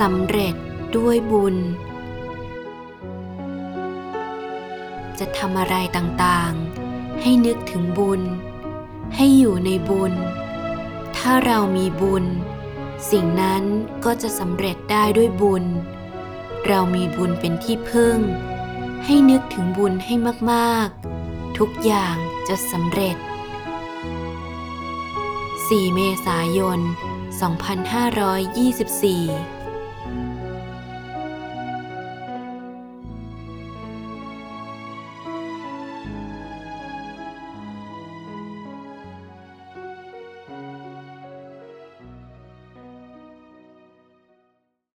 สำเร็จด้วยบุญ จะทำอะไรต่างๆ ให้นึกถึงบุญ ให้อยู่ในบุญ ถ้าเรามีบุญ สิ่งนั้นก็จะสำเร็จได้ด้วยบุญ เรามีบุญเป็นที่พึ่ง ให้นึกถึงบุญให้มากๆ ทุกอย่างจะสำเร็จ 4 เมษายน 2524